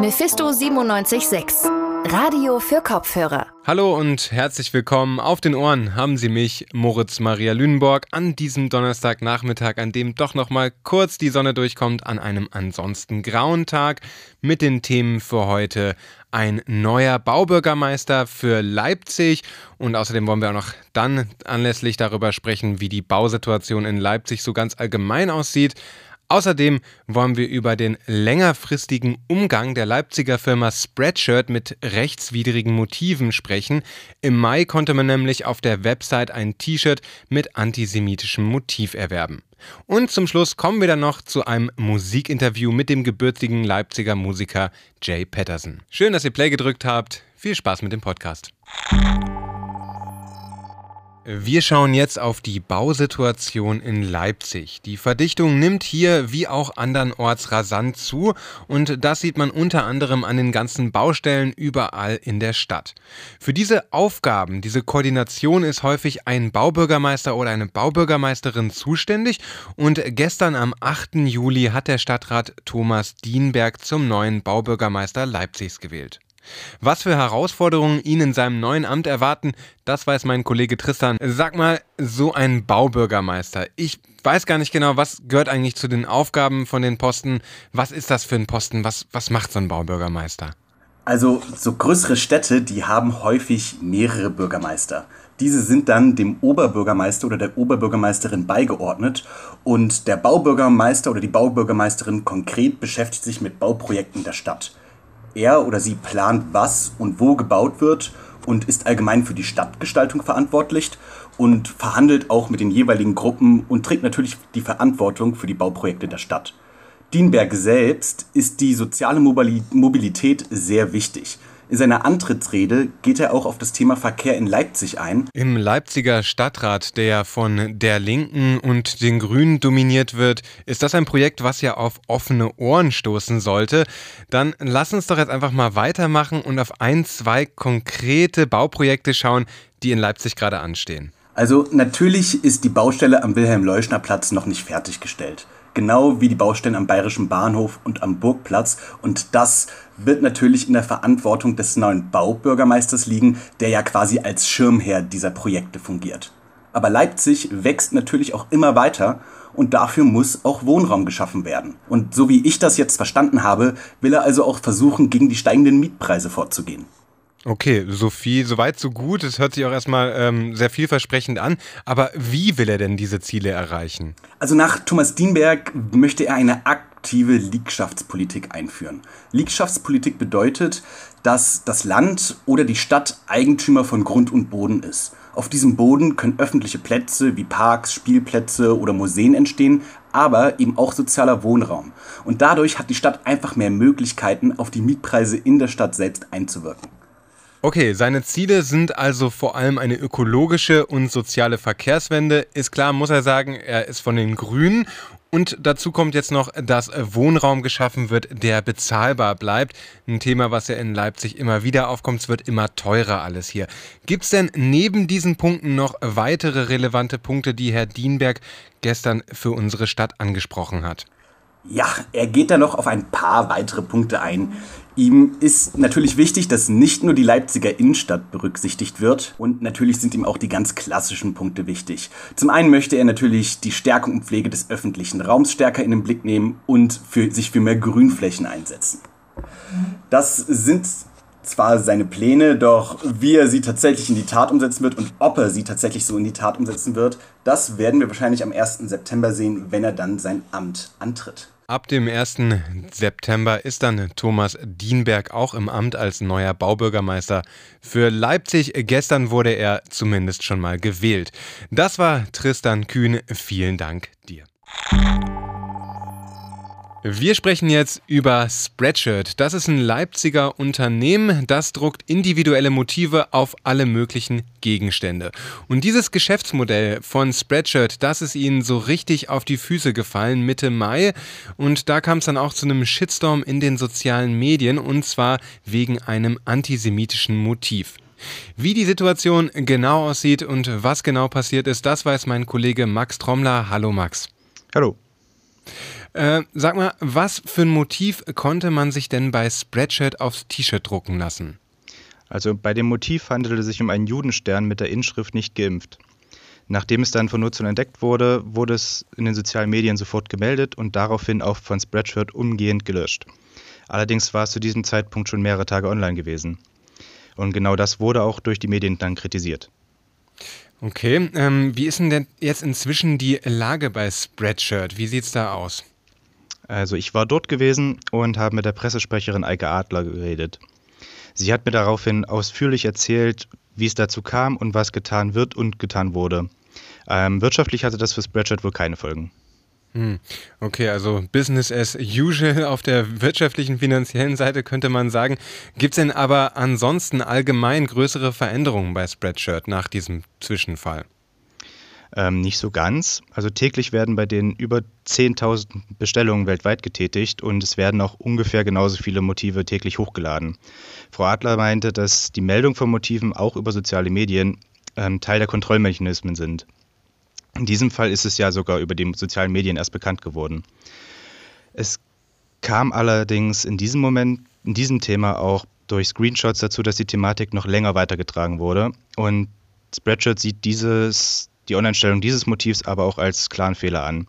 Mephisto 976, Radio für Kopfhörer. Hallo und herzlich willkommen. Auf den Ohren haben Sie mich, Moritz Maria Lünenborg, an diesem Donnerstagnachmittag, an dem doch noch mal kurz die Sonne durchkommt, an einem ansonsten grauen Tag mit den Themen für heute. Ein neuer Baubürgermeister für Leipzig und außerdem wollen wir auch noch dann anlässlich darüber sprechen, wie die Bausituation in Leipzig so ganz allgemein aussieht. Außerdem wollen wir über den längerfristigen Umgang der Leipziger Firma Spreadshirt mit rechtswidrigen Motiven sprechen. Im Mai konnte man nämlich auf der Website ein T-Shirt mit antisemitischem Motiv erwerben. Und zum Schluss kommen wir dann noch zu einem Musikinterview mit dem gebürtigen Leipziger Musiker Jay Patterson. Schön, dass ihr Play gedrückt habt. Viel Spaß mit dem Podcast. Wir schauen jetzt auf die Bausituation in Leipzig. Die Verdichtung nimmt hier wie auch andernorts rasant zu und das sieht man unter anderem an den ganzen Baustellen überall in der Stadt. Für diese Aufgaben, diese Koordination ist häufig ein Baubürgermeister oder eine Baubürgermeisterin zuständig und gestern am 8. Juli hat der Stadtrat Thomas Dienberg zum neuen Baubürgermeister Leipzigs gewählt. Was für Herausforderungen ihn in seinem neuen Amt erwarten, das weiß mein Kollege Tristan. Sag mal, so ein Baubürgermeister. Ich weiß gar nicht genau, was gehört eigentlich zu den Aufgaben von den Posten. Was ist das für ein Posten? Was, was macht so ein Baubürgermeister? Also so größere Städte, die haben häufig mehrere Bürgermeister. Diese sind dann dem Oberbürgermeister oder der Oberbürgermeisterin beigeordnet und der Baubürgermeister oder die Baubürgermeisterin konkret beschäftigt sich mit Bauprojekten der Stadt. Er oder sie plant, was und wo gebaut wird und ist allgemein für die Stadtgestaltung verantwortlich und verhandelt auch mit den jeweiligen Gruppen und trägt natürlich die Verantwortung für die Bauprojekte der Stadt. Dienberg selbst ist die soziale Mobilität sehr wichtig. In seiner Antrittsrede geht er auch auf das Thema Verkehr in Leipzig ein. Im Leipziger Stadtrat, der von der Linken und den Grünen dominiert wird, ist das ein Projekt, was ja auf offene Ohren stoßen sollte. Dann lass uns doch jetzt einfach mal weitermachen und auf ein, zwei konkrete Bauprojekte schauen, die in Leipzig gerade anstehen. Also natürlich ist die Baustelle am Wilhelm-Leuschner-Platz noch nicht fertiggestellt genau wie die Baustellen am Bayerischen Bahnhof und am Burgplatz. Und das wird natürlich in der Verantwortung des neuen Baubürgermeisters liegen, der ja quasi als Schirmherr dieser Projekte fungiert. Aber Leipzig wächst natürlich auch immer weiter und dafür muss auch Wohnraum geschaffen werden. Und so wie ich das jetzt verstanden habe, will er also auch versuchen, gegen die steigenden Mietpreise vorzugehen. Okay, Sophie, soweit so gut. Es hört sich auch erstmal ähm, sehr vielversprechend an. Aber wie will er denn diese Ziele erreichen? Also nach Thomas Dienberg möchte er eine aktive Liegschaftspolitik einführen. Liegschaftspolitik bedeutet, dass das Land oder die Stadt Eigentümer von Grund und Boden ist. Auf diesem Boden können öffentliche Plätze wie Parks, Spielplätze oder Museen entstehen, aber eben auch sozialer Wohnraum. Und dadurch hat die Stadt einfach mehr Möglichkeiten, auf die Mietpreise in der Stadt selbst einzuwirken. Okay, seine Ziele sind also vor allem eine ökologische und soziale Verkehrswende. Ist klar, muss er sagen, er ist von den Grünen. Und dazu kommt jetzt noch, dass Wohnraum geschaffen wird, der bezahlbar bleibt. Ein Thema, was ja in Leipzig immer wieder aufkommt. Es wird immer teurer alles hier. Gibt es denn neben diesen Punkten noch weitere relevante Punkte, die Herr Dienberg gestern für unsere Stadt angesprochen hat? Ja, er geht da noch auf ein paar weitere Punkte ein. Ihm ist natürlich wichtig, dass nicht nur die Leipziger Innenstadt berücksichtigt wird und natürlich sind ihm auch die ganz klassischen Punkte wichtig. Zum einen möchte er natürlich die Stärkung und Pflege des öffentlichen Raums stärker in den Blick nehmen und für, sich für mehr Grünflächen einsetzen. Das sind zwar seine Pläne, doch wie er sie tatsächlich in die Tat umsetzen wird und ob er sie tatsächlich so in die Tat umsetzen wird, das werden wir wahrscheinlich am 1. September sehen, wenn er dann sein Amt antritt. Ab dem 1. September ist dann Thomas Dienberg auch im Amt als neuer Baubürgermeister für Leipzig. Gestern wurde er zumindest schon mal gewählt. Das war Tristan Kühn. Vielen Dank dir. Wir sprechen jetzt über Spreadshirt. Das ist ein Leipziger Unternehmen, das druckt individuelle Motive auf alle möglichen Gegenstände. Und dieses Geschäftsmodell von Spreadshirt, das ist ihnen so richtig auf die Füße gefallen Mitte Mai. Und da kam es dann auch zu einem Shitstorm in den sozialen Medien und zwar wegen einem antisemitischen Motiv. Wie die Situation genau aussieht und was genau passiert ist, das weiß mein Kollege Max Trommler. Hallo Max. Hallo. Äh, sag mal, was für ein Motiv konnte man sich denn bei Spreadshirt aufs T-Shirt drucken lassen? Also bei dem Motiv handelte es sich um einen Judenstern mit der Inschrift nicht geimpft. Nachdem es dann von Nutzern entdeckt wurde, wurde es in den sozialen Medien sofort gemeldet und daraufhin auch von Spreadshirt umgehend gelöscht. Allerdings war es zu diesem Zeitpunkt schon mehrere Tage online gewesen. Und genau das wurde auch durch die Medien dann kritisiert. Okay, ähm, wie ist denn jetzt inzwischen die Lage bei Spreadshirt? Wie sieht es da aus? Also ich war dort gewesen und habe mit der Pressesprecherin Eike Adler geredet. Sie hat mir daraufhin ausführlich erzählt, wie es dazu kam und was getan wird und getan wurde. Ähm, wirtschaftlich hatte das für Spreadshirt wohl keine Folgen. Hm. Okay, also Business as usual auf der wirtschaftlichen, finanziellen Seite könnte man sagen. Gibt es denn aber ansonsten allgemein größere Veränderungen bei Spreadshirt nach diesem Zwischenfall? Ähm, nicht so ganz. Also täglich werden bei denen über 10.000 Bestellungen weltweit getätigt und es werden auch ungefähr genauso viele Motive täglich hochgeladen. Frau Adler meinte, dass die Meldung von Motiven auch über soziale Medien ähm, Teil der Kontrollmechanismen sind. In diesem Fall ist es ja sogar über die sozialen Medien erst bekannt geworden. Es kam allerdings in diesem Moment, in diesem Thema auch durch Screenshots dazu, dass die Thematik noch länger weitergetragen wurde. Und Spreadshirt sieht dieses die Online-Stellung dieses Motivs aber auch als klaren Fehler an.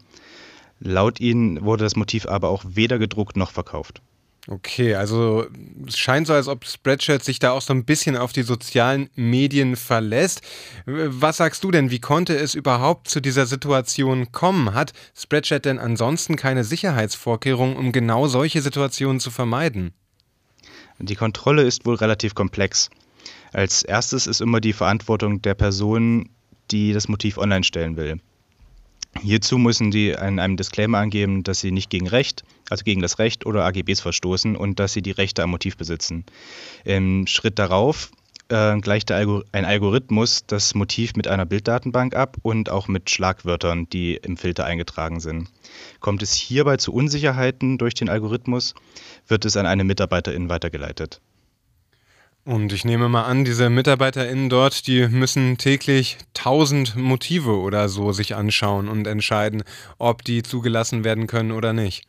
Laut ihnen wurde das Motiv aber auch weder gedruckt noch verkauft. Okay, also es scheint so, als ob Spreadshirt sich da auch so ein bisschen auf die sozialen Medien verlässt. Was sagst du denn, wie konnte es überhaupt zu dieser Situation kommen? Hat Spreadshirt denn ansonsten keine Sicherheitsvorkehrungen, um genau solche Situationen zu vermeiden? Die Kontrolle ist wohl relativ komplex. Als erstes ist immer die Verantwortung der Person, die das Motiv online stellen will. Hierzu müssen die in einem Disclaimer angeben, dass sie nicht gegen Recht, also gegen das Recht oder AGBs verstoßen und dass sie die Rechte am Motiv besitzen. Im Schritt darauf äh, gleicht Algor ein Algorithmus das Motiv mit einer Bilddatenbank ab und auch mit Schlagwörtern, die im Filter eingetragen sind. Kommt es hierbei zu Unsicherheiten durch den Algorithmus, wird es an eine Mitarbeiterin weitergeleitet. Und ich nehme mal an, diese MitarbeiterInnen dort, die müssen täglich tausend Motive oder so sich anschauen und entscheiden, ob die zugelassen werden können oder nicht.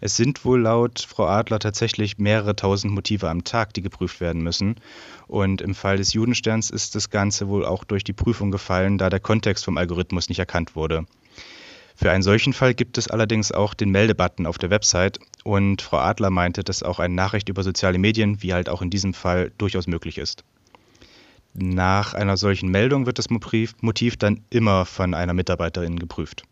Es sind wohl laut Frau Adler tatsächlich mehrere tausend Motive am Tag, die geprüft werden müssen. Und im Fall des Judensterns ist das Ganze wohl auch durch die Prüfung gefallen, da der Kontext vom Algorithmus nicht erkannt wurde. Für einen solchen Fall gibt es allerdings auch den Meldebutton auf der Website und Frau Adler meinte, dass auch eine Nachricht über soziale Medien, wie halt auch in diesem Fall, durchaus möglich ist. Nach einer solchen Meldung wird das Motiv dann immer von einer Mitarbeiterin geprüft.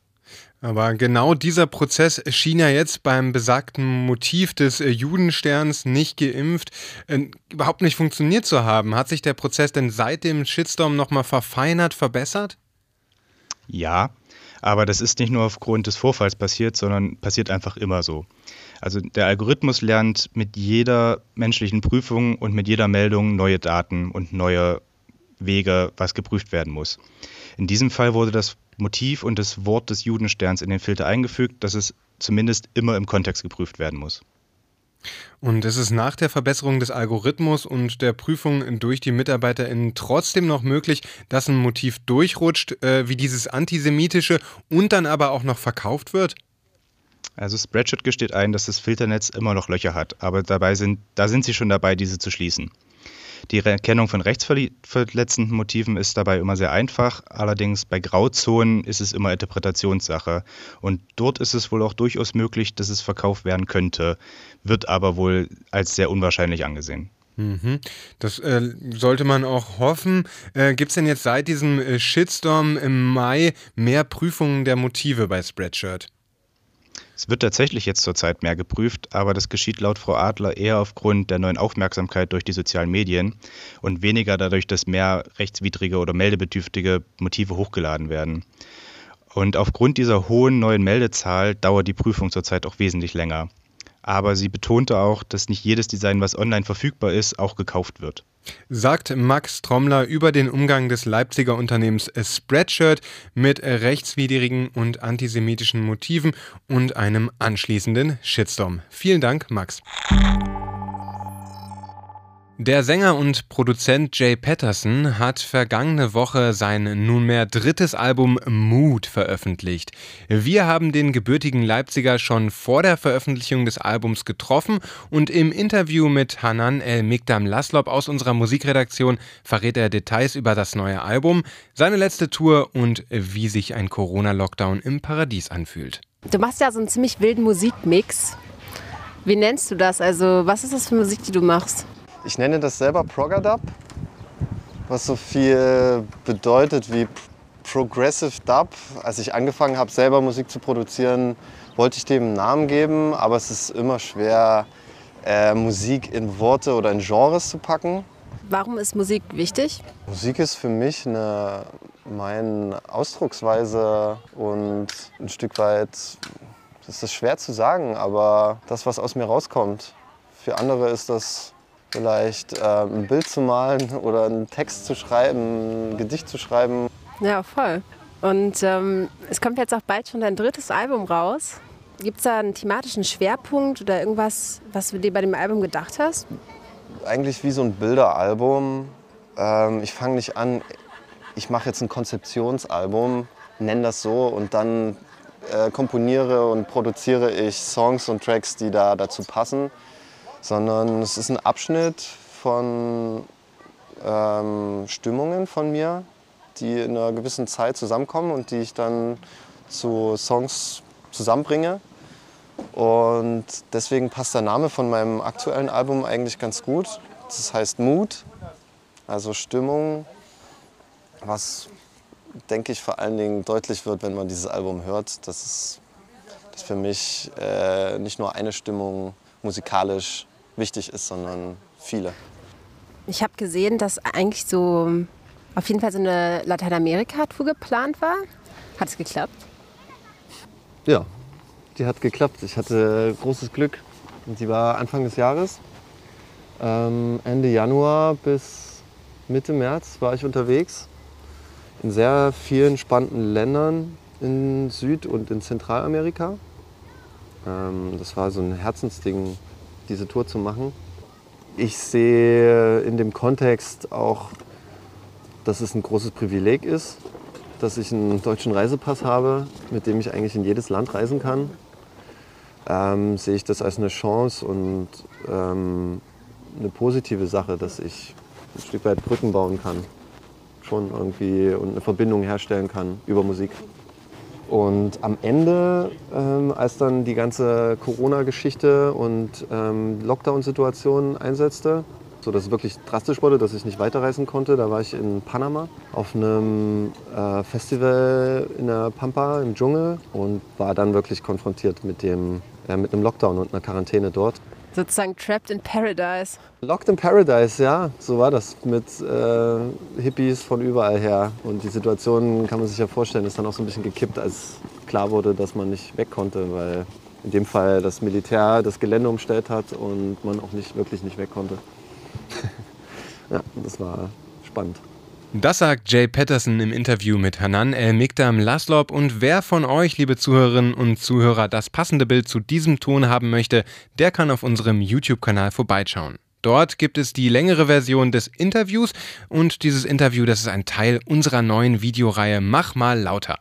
Aber genau dieser Prozess schien ja jetzt beim besagten Motiv des äh, Judensterns nicht geimpft äh, überhaupt nicht funktioniert zu haben. Hat sich der Prozess denn seit dem Shitstorm nochmal verfeinert, verbessert? Ja, aber das ist nicht nur aufgrund des Vorfalls passiert, sondern passiert einfach immer so. Also der Algorithmus lernt mit jeder menschlichen Prüfung und mit jeder Meldung neue Daten und neue Wege, was geprüft werden muss. In diesem Fall wurde das Motiv und das Wort des Judensterns in den Filter eingefügt, dass es zumindest immer im Kontext geprüft werden muss. Und es ist nach der Verbesserung des Algorithmus und der Prüfung durch die MitarbeiterInnen trotzdem noch möglich, dass ein Motiv durchrutscht, äh, wie dieses antisemitische, und dann aber auch noch verkauft wird? Also Spreadshirt gesteht ein, dass das Filternetz immer noch Löcher hat, aber dabei sind, da sind sie schon dabei, diese zu schließen. Die Erkennung von rechtsverletzenden Motiven ist dabei immer sehr einfach, allerdings bei Grauzonen ist es immer Interpretationssache. Und dort ist es wohl auch durchaus möglich, dass es verkauft werden könnte, wird aber wohl als sehr unwahrscheinlich angesehen. Mhm. Das äh, sollte man auch hoffen. Äh, Gibt es denn jetzt seit diesem äh, Shitstorm im Mai mehr Prüfungen der Motive bei Spreadshirt? Es wird tatsächlich jetzt zurzeit mehr geprüft, aber das geschieht laut Frau Adler eher aufgrund der neuen Aufmerksamkeit durch die sozialen Medien und weniger dadurch, dass mehr rechtswidrige oder meldebedürftige Motive hochgeladen werden. Und aufgrund dieser hohen neuen Meldezahl dauert die Prüfung zurzeit auch wesentlich länger. Aber sie betonte auch, dass nicht jedes Design, was online verfügbar ist, auch gekauft wird. Sagt Max Trommler über den Umgang des Leipziger Unternehmens Spreadshirt mit rechtswidrigen und antisemitischen Motiven und einem anschließenden Shitstorm. Vielen Dank, Max. Der Sänger und Produzent Jay Patterson hat vergangene Woche sein nunmehr drittes Album Mood veröffentlicht. Wir haben den gebürtigen Leipziger schon vor der Veröffentlichung des Albums getroffen und im Interview mit Hanan El Mikdam Laslop aus unserer Musikredaktion verrät er Details über das neue Album, seine letzte Tour und wie sich ein Corona-Lockdown im Paradies anfühlt. Du machst ja so einen ziemlich wilden Musikmix. Wie nennst du das? Also, was ist das für Musik, die du machst? Ich nenne das selber Progadub, was so viel bedeutet wie Progressive Dub. Als ich angefangen habe, selber Musik zu produzieren, wollte ich dem einen Namen geben, aber es ist immer schwer, äh, Musik in Worte oder in Genres zu packen. Warum ist Musik wichtig? Musik ist für mich eine, meine Ausdrucksweise und ein Stück weit, das ist schwer zu sagen, aber das, was aus mir rauskommt. Für andere ist das vielleicht äh, ein Bild zu malen oder einen Text zu schreiben, ein Gedicht zu schreiben. Ja, voll. Und ähm, es kommt jetzt auch bald schon dein drittes Album raus. Gibt es da einen thematischen Schwerpunkt oder irgendwas, was du dir bei dem Album gedacht hast? Eigentlich wie so ein Bilderalbum. Ähm, ich fange nicht an, ich mache jetzt ein Konzeptionsalbum, nenne das so und dann äh, komponiere und produziere ich Songs und Tracks, die da dazu passen sondern es ist ein Abschnitt von ähm, Stimmungen von mir, die in einer gewissen Zeit zusammenkommen und die ich dann zu Songs zusammenbringe. Und deswegen passt der Name von meinem aktuellen Album eigentlich ganz gut. Das heißt Mood, also Stimmung, was denke ich vor allen Dingen deutlich wird, wenn man dieses Album hört, dass es dass für mich äh, nicht nur eine Stimmung musikalisch wichtig ist, sondern viele. Ich habe gesehen, dass eigentlich so auf jeden Fall so eine Lateinamerika-Tour geplant war. Hat es geklappt? Ja, die hat geklappt. Ich hatte großes Glück. Und die war Anfang des Jahres. Ähm, Ende Januar bis Mitte März war ich unterwegs in sehr vielen spannenden Ländern in Süd- und in Zentralamerika. Ähm, das war so ein Herzensding diese Tour zu machen. Ich sehe in dem Kontext auch, dass es ein großes Privileg ist, dass ich einen deutschen Reisepass habe, mit dem ich eigentlich in jedes Land reisen kann. Ähm, sehe ich das als eine Chance und ähm, eine positive Sache, dass ich ein Stück weit Brücken bauen kann. Schon irgendwie und eine Verbindung herstellen kann über Musik. Und am Ende, ähm, als dann die ganze Corona-Geschichte und ähm, Lockdown-Situation einsetzte, so dass es wirklich drastisch wurde, dass ich nicht weiterreisen konnte, da war ich in Panama auf einem äh, Festival in der Pampa im Dschungel und war dann wirklich konfrontiert mit, dem, äh, mit einem Lockdown und einer Quarantäne dort sozusagen trapped in paradise. Locked in paradise, ja, so war das mit äh, Hippies von überall her. Und die Situation, kann man sich ja vorstellen, ist dann auch so ein bisschen gekippt, als klar wurde, dass man nicht weg konnte, weil in dem Fall das Militär das Gelände umstellt hat und man auch nicht wirklich nicht weg konnte. ja, das war spannend. Das sagt Jay Patterson im Interview mit Hanan El Mikdam Laslob. Und wer von euch, liebe Zuhörerinnen und Zuhörer, das passende Bild zu diesem Ton haben möchte, der kann auf unserem YouTube-Kanal vorbeischauen. Dort gibt es die längere Version des Interviews und dieses Interview, das ist ein Teil unserer neuen Videoreihe Mach mal lauter.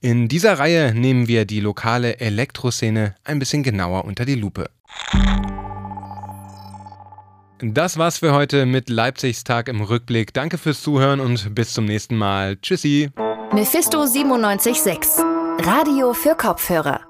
In dieser Reihe nehmen wir die lokale Elektroszene ein bisschen genauer unter die Lupe. Das war's für heute mit Leipzigs Tag im Rückblick. Danke fürs Zuhören und bis zum nächsten Mal. Tschüssi. Mephisto 976. Radio für Kopfhörer.